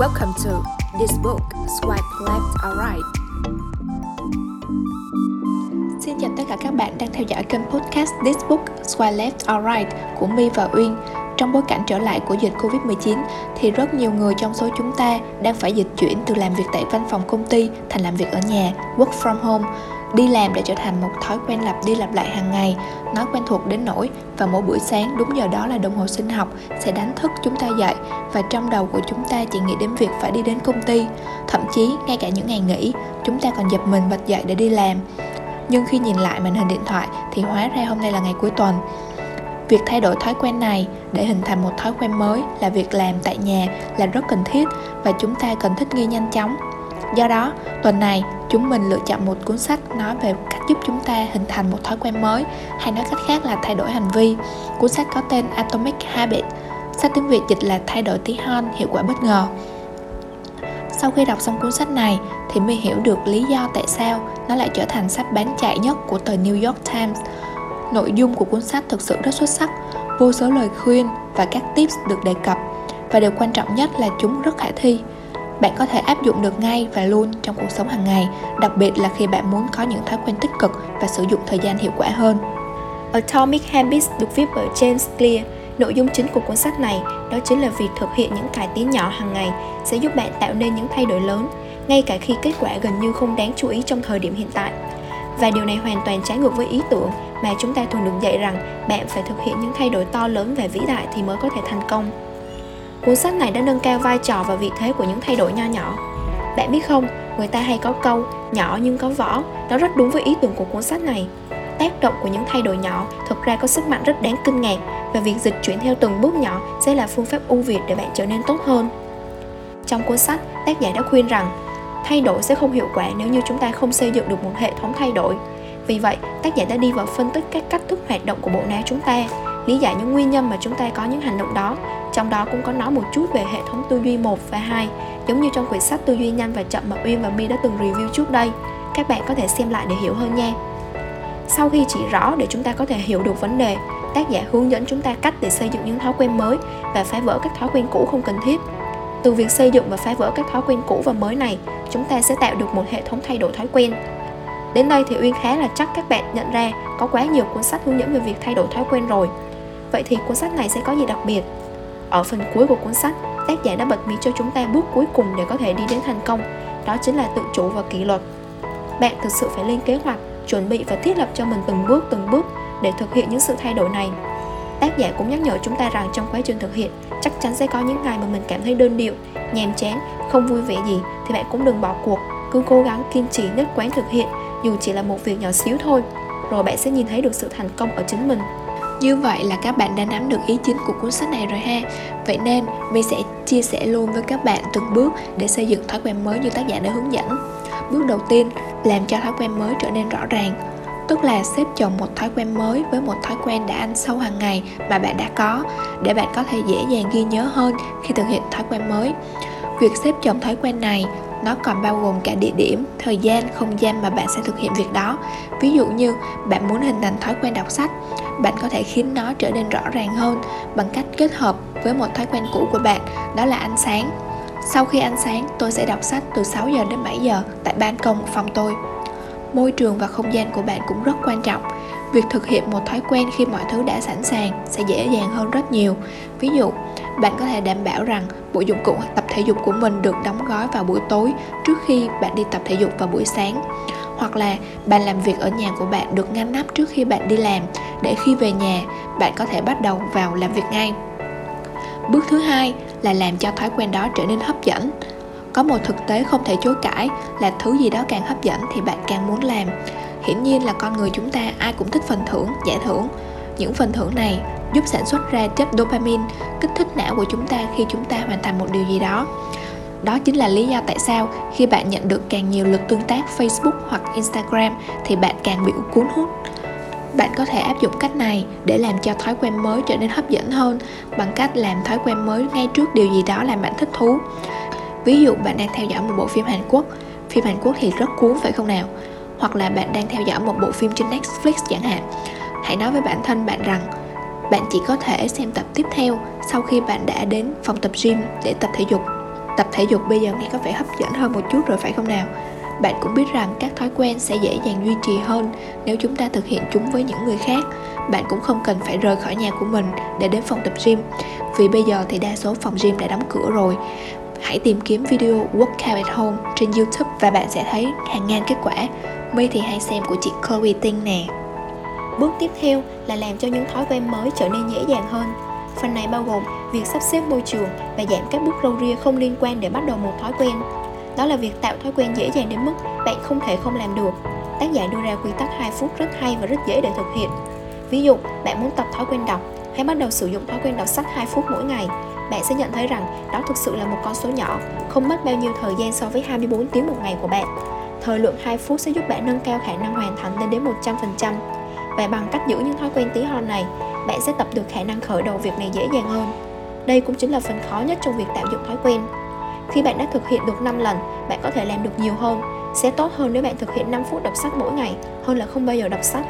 Welcome to this book, Swipe Left or Right. Xin chào tất cả các bạn đang theo dõi kênh podcast This Book, Swipe Left or Right của My và Uyên. Trong bối cảnh trở lại của dịch Covid-19 thì rất nhiều người trong số chúng ta đang phải dịch chuyển từ làm việc tại văn phòng công ty thành làm việc ở nhà, work from home đi làm đã trở thành một thói quen lặp đi lặp lại hàng ngày. Nó quen thuộc đến nỗi và mỗi buổi sáng đúng giờ đó là đồng hồ sinh học sẽ đánh thức chúng ta dậy và trong đầu của chúng ta chỉ nghĩ đến việc phải đi đến công ty. Thậm chí, ngay cả những ngày nghỉ, chúng ta còn giật mình bật dậy để đi làm. Nhưng khi nhìn lại màn hình điện thoại thì hóa ra hôm nay là ngày cuối tuần. Việc thay đổi thói quen này để hình thành một thói quen mới là việc làm tại nhà là rất cần thiết và chúng ta cần thích nghi nhanh chóng. Do đó, tuần này chúng mình lựa chọn một cuốn sách nói về cách giúp chúng ta hình thành một thói quen mới hay nói cách khác là thay đổi hành vi. Cuốn sách có tên atomic habit sách tiếng việt dịch là thay đổi tí hon hiệu quả bất ngờ. Sau khi đọc xong cuốn sách này thì mới hiểu được lý do tại sao nó lại trở thành sách bán chạy nhất của tờ New York Times. Nội dung của cuốn sách thực sự rất xuất sắc, vô số lời khuyên và các tips được đề cập và điều quan trọng nhất là chúng rất khả thi bạn có thể áp dụng được ngay và luôn trong cuộc sống hàng ngày đặc biệt là khi bạn muốn có những thói quen tích cực và sử dụng thời gian hiệu quả hơn Atomic Habits được viết bởi James Clear Nội dung chính của cuốn sách này đó chính là việc thực hiện những cải tiến nhỏ hàng ngày sẽ giúp bạn tạo nên những thay đổi lớn, ngay cả khi kết quả gần như không đáng chú ý trong thời điểm hiện tại. Và điều này hoàn toàn trái ngược với ý tưởng mà chúng ta thường được dạy rằng bạn phải thực hiện những thay đổi to lớn và vĩ đại thì mới có thể thành công. Cuốn sách này đã nâng cao vai trò và vị thế của những thay đổi nho nhỏ. Bạn biết không, người ta hay có câu nhỏ nhưng có võ, nó rất đúng với ý tưởng của cuốn sách này. Tác động của những thay đổi nhỏ thực ra có sức mạnh rất đáng kinh ngạc và việc dịch chuyển theo từng bước nhỏ sẽ là phương pháp ưu việt để bạn trở nên tốt hơn. Trong cuốn sách, tác giả đã khuyên rằng thay đổi sẽ không hiệu quả nếu như chúng ta không xây dựng được một hệ thống thay đổi. Vì vậy, tác giả đã đi vào phân tích các cách thức hoạt động của bộ não chúng ta, lý giải những nguyên nhân mà chúng ta có những hành động đó trong đó cũng có nói một chút về hệ thống tư duy 1 và 2 giống như trong quyển sách tư duy nhanh và chậm mà Uyên và My đã từng review trước đây. Các bạn có thể xem lại để hiểu hơn nha. Sau khi chỉ rõ để chúng ta có thể hiểu được vấn đề, tác giả hướng dẫn chúng ta cách để xây dựng những thói quen mới và phá vỡ các thói quen cũ không cần thiết. Từ việc xây dựng và phá vỡ các thói quen cũ và mới này, chúng ta sẽ tạo được một hệ thống thay đổi thói quen. Đến đây thì uyên khá là chắc các bạn nhận ra có quá nhiều cuốn sách hướng dẫn về việc thay đổi thói quen rồi. Vậy thì cuốn sách này sẽ có gì đặc biệt? Ở phần cuối của cuốn sách, tác giả đã bật mí cho chúng ta bước cuối cùng để có thể đi đến thành công, đó chính là tự chủ và kỷ luật. Bạn thực sự phải lên kế hoạch, chuẩn bị và thiết lập cho mình từng bước từng bước để thực hiện những sự thay đổi này. Tác giả cũng nhắc nhở chúng ta rằng trong quá trình thực hiện, chắc chắn sẽ có những ngày mà mình cảm thấy đơn điệu, nhàm chán, không vui vẻ gì thì bạn cũng đừng bỏ cuộc, cứ cố gắng kiên trì nhất quán thực hiện dù chỉ là một việc nhỏ xíu thôi, rồi bạn sẽ nhìn thấy được sự thành công ở chính mình. Như vậy là các bạn đã nắm được ý chính của cuốn sách này rồi ha. Vậy nên mình sẽ chia sẻ luôn với các bạn từng bước để xây dựng thói quen mới như tác giả đã hướng dẫn. Bước đầu tiên, làm cho thói quen mới trở nên rõ ràng Tức là xếp chồng một thói quen mới với một thói quen đã ăn sâu hàng ngày mà bạn đã có Để bạn có thể dễ dàng ghi nhớ hơn khi thực hiện thói quen mới. Việc xếp chồng thói quen này nó còn bao gồm cả địa điểm, thời gian, không gian mà bạn sẽ thực hiện việc đó. Ví dụ như, bạn muốn hình thành thói quen đọc sách, bạn có thể khiến nó trở nên rõ ràng hơn bằng cách kết hợp với một thói quen cũ của bạn, đó là ăn sáng. Sau khi ăn sáng, tôi sẽ đọc sách từ 6 giờ đến 7 giờ tại ban công phòng tôi. Môi trường và không gian của bạn cũng rất quan trọng việc thực hiện một thói quen khi mọi thứ đã sẵn sàng sẽ dễ dàng hơn rất nhiều. Ví dụ, bạn có thể đảm bảo rằng bộ dụng cụ tập thể dục của mình được đóng gói vào buổi tối trước khi bạn đi tập thể dục vào buổi sáng. Hoặc là bạn làm việc ở nhà của bạn được ngăn nắp trước khi bạn đi làm để khi về nhà, bạn có thể bắt đầu vào làm việc ngay. Bước thứ hai là làm cho thói quen đó trở nên hấp dẫn. Có một thực tế không thể chối cãi là thứ gì đó càng hấp dẫn thì bạn càng muốn làm hiển nhiên là con người chúng ta ai cũng thích phần thưởng giải thưởng những phần thưởng này giúp sản xuất ra chất dopamine kích thích não của chúng ta khi chúng ta hoàn thành một điều gì đó đó chính là lý do tại sao khi bạn nhận được càng nhiều lượt tương tác Facebook hoặc Instagram thì bạn càng bị cuốn hút. Bạn có thể áp dụng cách này để làm cho thói quen mới trở nên hấp dẫn hơn bằng cách làm thói quen mới ngay trước điều gì đó làm bạn thích thú. Ví dụ bạn đang theo dõi một bộ phim Hàn Quốc, phim Hàn Quốc thì rất cuốn phải không nào? Hoặc là bạn đang theo dõi một bộ phim trên Netflix chẳng hạn. Hãy nói với bản thân bạn rằng, bạn chỉ có thể xem tập tiếp theo sau khi bạn đã đến phòng tập gym để tập thể dục Tập thể dục bây giờ nghe có vẻ hấp dẫn hơn một chút rồi phải không nào? Bạn cũng biết rằng các thói quen sẽ dễ dàng duy trì hơn nếu chúng ta thực hiện chúng với những người khác. Bạn cũng không cần phải rời khỏi nhà của mình để đến phòng tập gym, vì bây giờ thì đa số phòng gym đã đóng cửa rồi. Hãy tìm kiếm video Workout at Home trên YouTube và bạn sẽ thấy hàng ngàn kết quả. My thì hay xem của chị Chloe Ting nè. Bước tiếp theo là làm cho những thói quen mới trở nên dễ dàng hơn. Phần này bao gồm việc sắp xếp môi trường và giảm các bước râu ria không liên quan để bắt đầu một thói quen. Đó là việc tạo thói quen dễ dàng đến mức bạn không thể không làm được. Tác giả đưa ra quy tắc 2 phút rất hay và rất dễ để thực hiện. Ví dụ, bạn muốn tập thói quen đọc, hãy bắt đầu sử dụng thói quen đọc sách 2 phút mỗi ngày. Bạn sẽ nhận thấy rằng đó thực sự là một con số nhỏ, không mất bao nhiêu thời gian so với 24 tiếng một ngày của bạn. Thời lượng 2 phút sẽ giúp bạn nâng cao khả năng hoàn thành lên đến 100%. Và bằng cách giữ những thói quen tí hon này, bạn sẽ tập được khả năng khởi đầu việc này dễ dàng hơn. Đây cũng chính là phần khó nhất trong việc tạo dựng thói quen. Khi bạn đã thực hiện được 5 lần, bạn có thể làm được nhiều hơn. Sẽ tốt hơn nếu bạn thực hiện 5 phút đọc sách mỗi ngày hơn là không bao giờ đọc sách.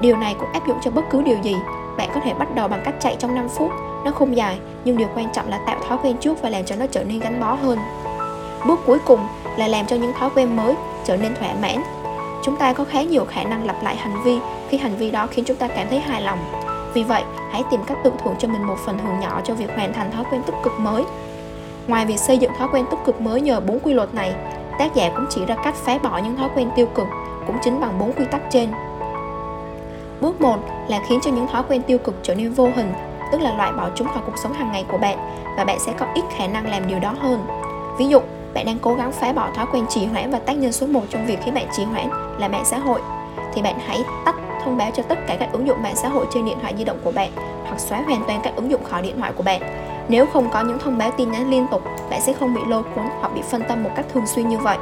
Điều này cũng áp dụng cho bất cứ điều gì. Bạn có thể bắt đầu bằng cách chạy trong 5 phút. Nó không dài, nhưng điều quan trọng là tạo thói quen trước và làm cho nó trở nên gắn bó hơn. Bước cuối cùng là làm cho những thói quen mới trở nên thỏa mãn. Chúng ta có khá nhiều khả năng lặp lại hành vi khi hành vi đó khiến chúng ta cảm thấy hài lòng. Vì vậy, hãy tìm cách tự thưởng cho mình một phần thưởng nhỏ cho việc hoàn thành thói quen tích cực mới. Ngoài việc xây dựng thói quen tích cực mới nhờ bốn quy luật này, tác giả cũng chỉ ra cách phá bỏ những thói quen tiêu cực cũng chính bằng bốn quy tắc trên. Bước 1 là khiến cho những thói quen tiêu cực trở nên vô hình, tức là loại bỏ chúng khỏi cuộc sống hàng ngày của bạn và bạn sẽ có ít khả năng làm điều đó hơn. Ví dụ, bạn đang cố gắng phá bỏ thói quen trì hoãn và tác nhân số 1 trong việc khiến bạn trì hoãn là mạng xã hội thì bạn hãy tắt thông báo cho tất cả các ứng dụng mạng xã hội trên điện thoại di động của bạn hoặc xóa hoàn toàn các ứng dụng khỏi điện thoại của bạn. Nếu không có những thông báo tin nhắn liên tục, bạn sẽ không bị lôi cuốn hoặc bị phân tâm một cách thường xuyên như vậy.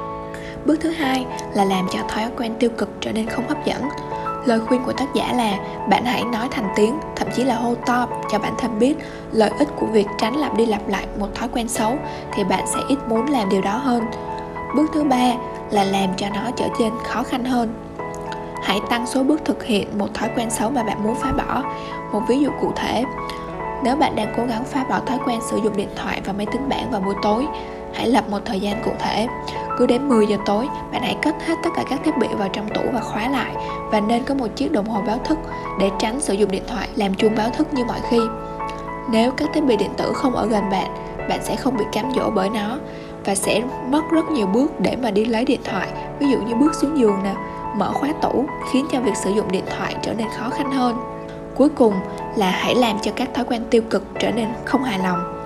Bước thứ hai là làm cho thói quen tiêu cực trở nên không hấp dẫn. Lời khuyên của tác giả là bạn hãy nói thành tiếng, thậm chí là hô to cho bản thân biết lợi ích của việc tránh lặp đi lặp lại một thói quen xấu thì bạn sẽ ít muốn làm điều đó hơn. Bước thứ ba là làm cho nó trở nên khó khăn hơn. Hãy tăng số bước thực hiện một thói quen xấu mà bạn muốn phá bỏ. Một ví dụ cụ thể, nếu bạn đang cố gắng phá bỏ thói quen sử dụng điện thoại và máy tính bảng vào buổi tối, hãy lập một thời gian cụ thể. Cứ đến 10 giờ tối, bạn hãy cất hết tất cả các thiết bị vào trong tủ và khóa lại và nên có một chiếc đồng hồ báo thức để tránh sử dụng điện thoại làm chuông báo thức như mọi khi. Nếu các thiết bị điện tử không ở gần bạn, bạn sẽ không bị cám dỗ bởi nó và sẽ mất rất nhiều bước để mà đi lấy điện thoại, ví dụ như bước xuống giường nè, mở khóa tủ khiến cho việc sử dụng điện thoại trở nên khó khăn hơn. Cuối cùng là hãy làm cho các thói quen tiêu cực trở nên không hài lòng.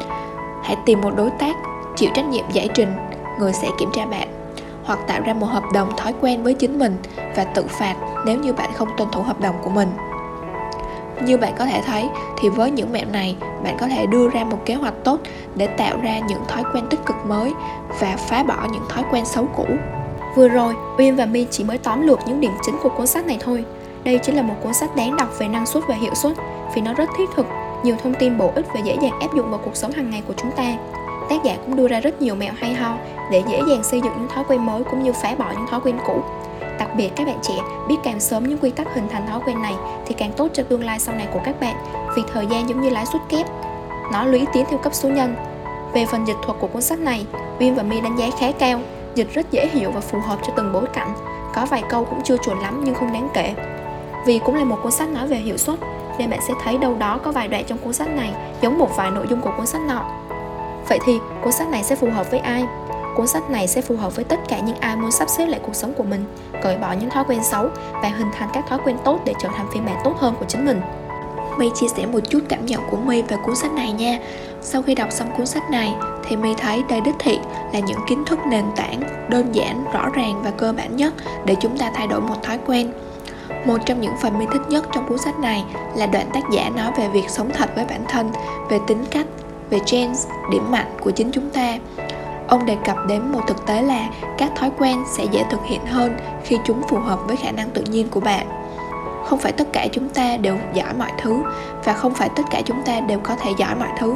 Hãy tìm một đối tác chịu trách nhiệm giải trình người sẽ kiểm tra bạn, hoặc tạo ra một hợp đồng thói quen với chính mình và tự phạt nếu như bạn không tuân thủ hợp đồng của mình. Như bạn có thể thấy thì với những mẹo này, bạn có thể đưa ra một kế hoạch tốt để tạo ra những thói quen tích cực mới và phá bỏ những thói quen xấu cũ. Vừa rồi, uyên và my chỉ mới tóm lược những điểm chính của cuốn sách này thôi. Đây chính là một cuốn sách đáng đọc về năng suất và hiệu suất, vì nó rất thiết thực, nhiều thông tin bổ ích và dễ dàng áp dụng vào cuộc sống hàng ngày của chúng ta tác giả cũng đưa ra rất nhiều mẹo hay ho để dễ dàng xây dựng những thói quen mới cũng như phá bỏ những thói quen cũ. Đặc biệt các bạn trẻ biết càng sớm những quy tắc hình thành thói quen này thì càng tốt cho tương lai sau này của các bạn vì thời gian giống như lãi suất kép. Nó lũy tiến theo cấp số nhân. Về phần dịch thuật của cuốn sách này, Vin và My đánh giá khá cao, dịch rất dễ hiểu và phù hợp cho từng bối cảnh. Có vài câu cũng chưa chuẩn lắm nhưng không đáng kể. Vì cũng là một cuốn sách nói về hiệu suất, nên bạn sẽ thấy đâu đó có vài đoạn trong cuốn sách này giống một vài nội dung của cuốn sách nọ Vậy thì cuốn sách này sẽ phù hợp với ai? Cuốn sách này sẽ phù hợp với tất cả những ai muốn sắp xếp lại cuộc sống của mình, cởi bỏ những thói quen xấu và hình thành các thói quen tốt để trở thành phiên bản tốt hơn của chính mình. Mây chia sẻ một chút cảm nhận của Mây về cuốn sách này nha. Sau khi đọc xong cuốn sách này thì Mây thấy đây đích thị là những kiến thức nền tảng, đơn giản, rõ ràng và cơ bản nhất để chúng ta thay đổi một thói quen. Một trong những phần Mây thích nhất trong cuốn sách này là đoạn tác giả nói về việc sống thật với bản thân, về tính cách, về genes, điểm mạnh của chính chúng ta. Ông đề cập đến một thực tế là các thói quen sẽ dễ thực hiện hơn khi chúng phù hợp với khả năng tự nhiên của bạn. Không phải tất cả chúng ta đều giỏi mọi thứ và không phải tất cả chúng ta đều có thể giỏi mọi thứ,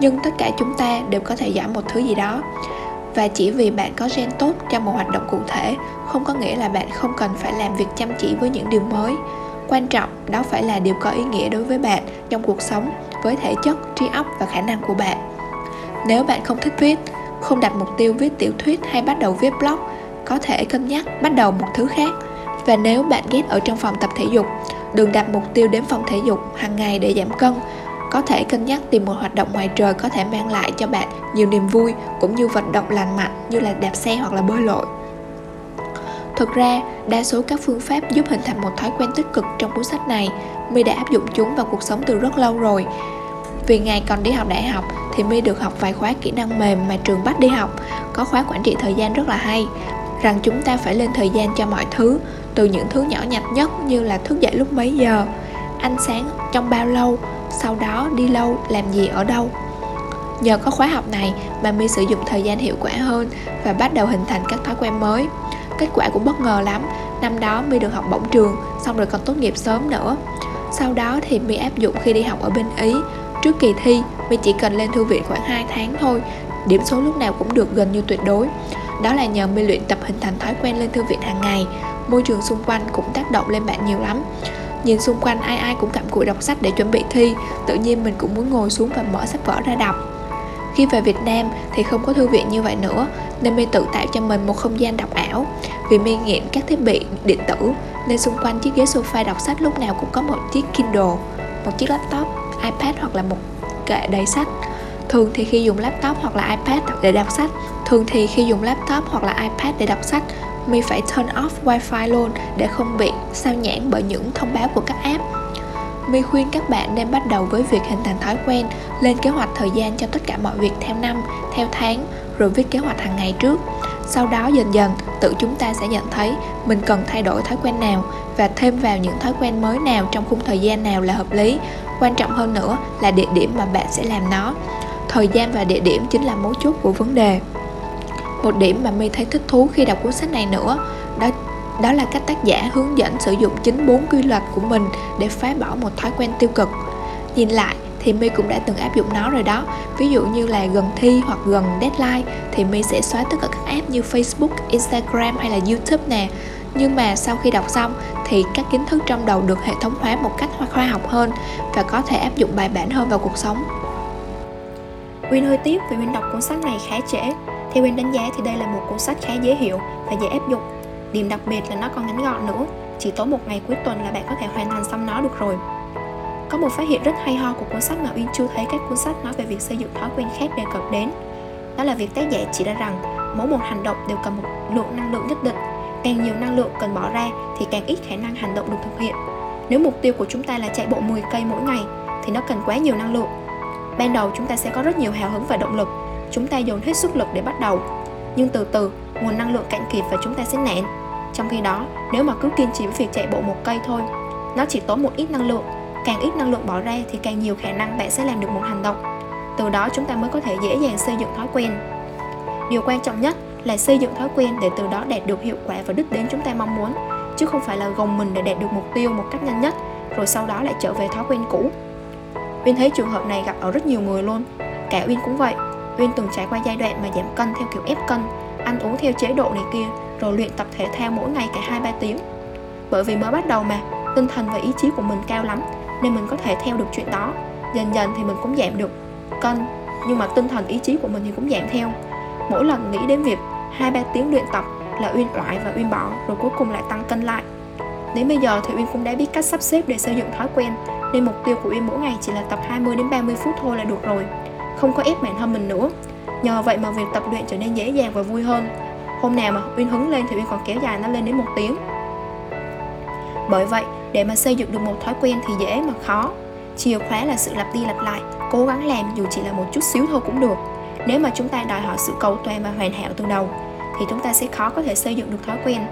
nhưng tất cả chúng ta đều có thể giỏi một thứ gì đó. Và chỉ vì bạn có gen tốt trong một hoạt động cụ thể, không có nghĩa là bạn không cần phải làm việc chăm chỉ với những điều mới. Quan trọng đó phải là điều có ý nghĩa đối với bạn trong cuộc sống với thể chất, trí óc và khả năng của bạn. Nếu bạn không thích viết, không đặt mục tiêu viết tiểu thuyết hay bắt đầu viết blog có thể cân nhắc bắt đầu một thứ khác. Và nếu bạn ghét ở trong phòng tập thể dục đừng đặt mục tiêu đến phòng thể dục hàng ngày để giảm cân. Có thể cân nhắc tìm một hoạt động ngoài trời có thể mang lại cho bạn nhiều niềm vui cũng như vận động lành mạnh như là đạp xe hoặc là bơi lội. Thực ra, đa số các phương pháp giúp hình thành một thói quen tích cực trong cuốn sách này, My đã áp dụng chúng vào cuộc sống từ rất lâu rồi. Vì ngày còn đi học đại học thì My được học vài khóa kỹ năng mềm mà trường bắt đi học, có khóa quản trị thời gian rất là hay, rằng chúng ta phải lên thời gian cho mọi thứ, từ những thứ nhỏ nhặt nhất như là thức dậy lúc mấy giờ, ăn sáng trong bao lâu, sau đó đi lâu, làm gì ở đâu. Nhờ có khóa học này mà My sử dụng thời gian hiệu quả hơn và bắt đầu hình thành các thói quen mới. Kết quả cũng bất ngờ lắm, năm đó My được học bổng trường, xong rồi còn tốt nghiệp sớm nữa. Sau đó thì My áp dụng khi đi học ở bên Ý. Trước kỳ thi, My chỉ cần lên thư viện khoảng 2 tháng thôi, điểm số lúc nào cũng được gần như tuyệt đối. Đó là nhờ My luyện tập hình thành thói quen lên thư viện hàng ngày. Môi trường xung quanh cũng tác động lên bạn nhiều lắm nhìn xung quanh ai ai cũng cặm cụi đọc sách để chuẩn bị thi tự nhiên mình cũng muốn ngồi xuống và mở sách vở ra đọc khi về Việt Nam thì không có thư viện như vậy nữa nên My tự tạo cho mình một không gian đọc ảo. Vì My nghiện các thiết bị điện tử nên xung quanh chiếc ghế sofa đọc sách lúc nào cũng có một chiếc Kindle một chiếc laptop, iPad hoặc là một kệ đầy sách. Thường thì khi dùng laptop hoặc là ipad để đọc sách thường thì khi dùng laptop hoặc là ipad để đọc sách mi phải turn off wifi luôn để không bị sao nhãn bởi những thông báo của các app. My khuyên các bạn nên bắt đầu với việc hình thành thói quen, lên kế hoạch thời gian cho tất cả mọi việc theo năm, theo tháng, rồi viết kế hoạch hàng ngày trước. Sau đó dần dần, tự chúng ta sẽ nhận thấy mình cần thay đổi thói quen nào và thêm vào những thói quen mới nào trong khung thời gian nào là hợp lý. Quan trọng hơn nữa là địa điểm mà bạn sẽ làm nó. Thời gian và địa điểm chính là mấu chốt của vấn đề. Một điểm mà my thấy thích thú khi đọc cuốn sách này nữa, đó đó là cách tác giả hướng dẫn sử dụng chính bốn quy luật của mình để phá bỏ một thói quen tiêu cực nhìn lại thì My cũng đã từng áp dụng nó rồi đó Ví dụ như là gần thi hoặc gần deadline Thì My sẽ xóa tất cả các app như Facebook, Instagram hay là YouTube nè Nhưng mà sau khi đọc xong thì các kiến thức trong đầu được hệ thống hóa một cách khoa học hơn Và có thể áp dụng bài bản hơn vào cuộc sống Win hơi tiếc vì Win đọc cuốn sách này khá trễ. Theo Win đánh giá thì đây là một cuốn sách khá dễ hiểu và dễ áp dụng. Điểm đặc biệt là nó còn ngắn gọn nữa, chỉ tốn một ngày cuối tuần là bạn có thể hoàn thành xong nó được rồi. Có một phát hiện rất hay ho của cuốn sách mà Uyên chưa thấy các cuốn sách nói về việc xây dựng thói quen khác đề cập đến. Đó là việc tác giả chỉ ra rằng mỗi một hành động đều cần một lượng năng lượng nhất định. Càng nhiều năng lượng cần bỏ ra thì càng ít khả năng hành động được thực hiện. Nếu mục tiêu của chúng ta là chạy bộ 10 cây mỗi ngày thì nó cần quá nhiều năng lượng ban đầu chúng ta sẽ có rất nhiều hào hứng và động lực chúng ta dồn hết sức lực để bắt đầu nhưng từ từ nguồn năng lượng cạn kiệt và chúng ta sẽ nản trong khi đó, nếu mà cứ kiên trì với việc chạy bộ một cây thôi, nó chỉ tốn một ít năng lượng. Càng ít năng lượng bỏ ra thì càng nhiều khả năng bạn sẽ làm được một hành động. Từ đó chúng ta mới có thể dễ dàng xây dựng thói quen. Điều quan trọng nhất là xây dựng thói quen để từ đó đạt được hiệu quả và đích đến chúng ta mong muốn, chứ không phải là gồng mình để đạt được mục tiêu một cách nhanh nhất, rồi sau đó lại trở về thói quen cũ. Uyên thấy trường hợp này gặp ở rất nhiều người luôn. Cả Uyên cũng vậy. Uyên từng trải qua giai đoạn mà giảm cân theo kiểu ép cân, Ăn uống theo chế độ này kia rồi luyện tập thể thao mỗi ngày cả 2-3 tiếng. Bởi vì mới bắt đầu mà, Tinh thần và ý chí của mình cao lắm, Nên mình có thể theo được chuyện đó. Dần dần thì mình cũng giảm được cân, Nhưng mà tinh thần ý chí của mình thì cũng giảm theo. Mỗi lần nghĩ đến việc 2-3 tiếng luyện tập là Uyên loại và Uyên bỏ, Rồi cuối cùng lại tăng cân lại. Đến bây giờ thì Uyên cũng đã biết cách sắp xếp để xây dựng thói quen, nên mục tiêu của Uyên mỗi ngày chỉ là tập 20 đến 30 phút thôi là được rồi, Không có ép bản thân mình nữa. Nhờ vậy mà việc tập luyện trở nên dễ dàng và vui hơn Hôm nào mà Uyên hứng lên thì Uyên còn kéo dài nó lên đến một tiếng Bởi vậy, để mà xây dựng được một thói quen thì dễ mà khó Chìa khóa là sự lặp đi lặp lại Cố gắng làm dù chỉ là một chút xíu thôi cũng được Nếu mà chúng ta đòi hỏi sự cầu toàn và hoàn hảo từ đầu Thì chúng ta sẽ khó có thể xây dựng được thói quen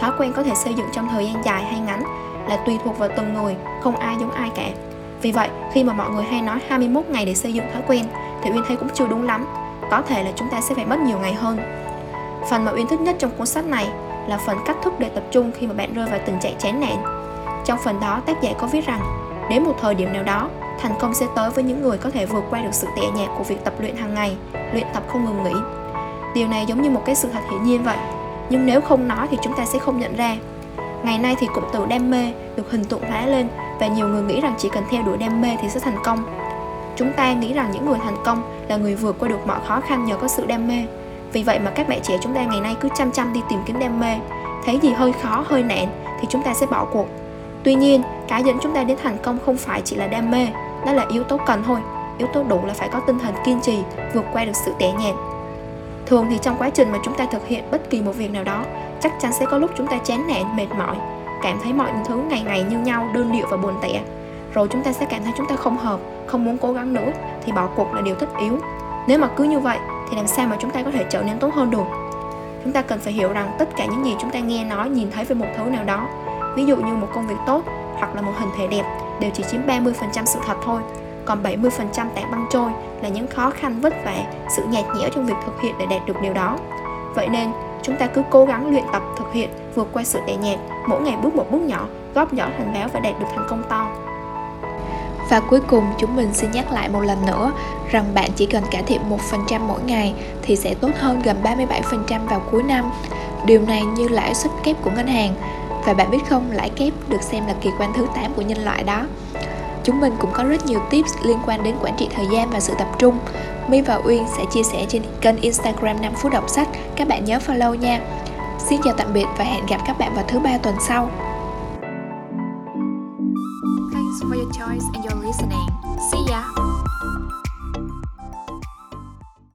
Thói quen có thể xây dựng trong thời gian dài hay ngắn là tùy thuộc vào từng người, không ai giống ai cả. Vì vậy, khi mà mọi người hay nói 21 ngày để xây dựng thói quen thì Uyên thấy cũng chưa đúng lắm. Có thể là chúng ta sẽ phải mất nhiều ngày hơn. Phần mà Uyên thích nhất trong cuốn sách này là phần cách thức để tập trung khi mà bạn rơi vào tình trạng chán nản. Trong phần đó, tác giả có viết rằng đến một thời điểm nào đó, thành công sẽ tới với những người có thể vượt qua được sự tẻ nhạt của việc tập luyện hàng ngày, luyện tập không ngừng nghỉ. Điều này giống như một cái sự thật hiển nhiên vậy, nhưng nếu không nói thì chúng ta sẽ không nhận ra Ngày nay thì cụm từ đam mê được hình tượng hóa lên và nhiều người nghĩ rằng chỉ cần theo đuổi đam mê thì sẽ thành công. Chúng ta nghĩ rằng những người thành công là người vượt qua được mọi khó khăn nhờ có sự đam mê. Vì vậy mà các bạn trẻ chúng ta ngày nay cứ chăm chăm đi tìm kiếm đam mê. Thấy gì hơi khó, hơi nạn thì chúng ta sẽ bỏ cuộc. Tuy nhiên, cái dẫn chúng ta đến thành công không phải chỉ là đam mê, đó là yếu tố cần thôi. Yếu tố đủ là phải có tinh thần kiên trì, vượt qua được sự tẻ nhạt. Thường thì trong quá trình mà chúng ta thực hiện bất kỳ một việc nào đó, chắc chắn sẽ có lúc chúng ta chán nản, mệt mỏi, cảm thấy mọi thứ ngày ngày như nhau, đơn điệu và buồn tẻ. Rồi chúng ta sẽ cảm thấy chúng ta không hợp, không muốn cố gắng nữa thì bỏ cuộc là điều tất yếu. Nếu mà cứ như vậy thì làm sao mà chúng ta có thể trở nên tốt hơn được? Chúng ta cần phải hiểu rằng tất cả những gì chúng ta nghe nói, nhìn thấy về một thứ nào đó, ví dụ như một công việc tốt hoặc là một hình thể đẹp đều chỉ chiếm 30% sự thật thôi còn 70% tảng băng trôi là những khó khăn vất vả, sự nhạt nhẽo trong việc thực hiện để đạt được điều đó. Vậy nên, chúng ta cứ cố gắng luyện tập thực hiện vượt qua sự đè nhạt, mỗi ngày bước một bước nhỏ, góp nhỏ thành béo và đạt được thành công to. Và cuối cùng chúng mình xin nhắc lại một lần nữa rằng bạn chỉ cần cải thiện 1% mỗi ngày thì sẽ tốt hơn gần 37% vào cuối năm. Điều này như lãi suất kép của ngân hàng. Và bạn biết không, lãi kép được xem là kỳ quan thứ 8 của nhân loại đó. Chúng mình cũng có rất nhiều tips liên quan đến quản trị thời gian và sự tập trung. My và Uyên sẽ chia sẻ trên kênh Instagram 5 phút đọc sách. Các bạn nhớ follow nha. Xin chào tạm biệt và hẹn gặp các bạn vào thứ ba tuần sau. For your choice and your listening. See ya!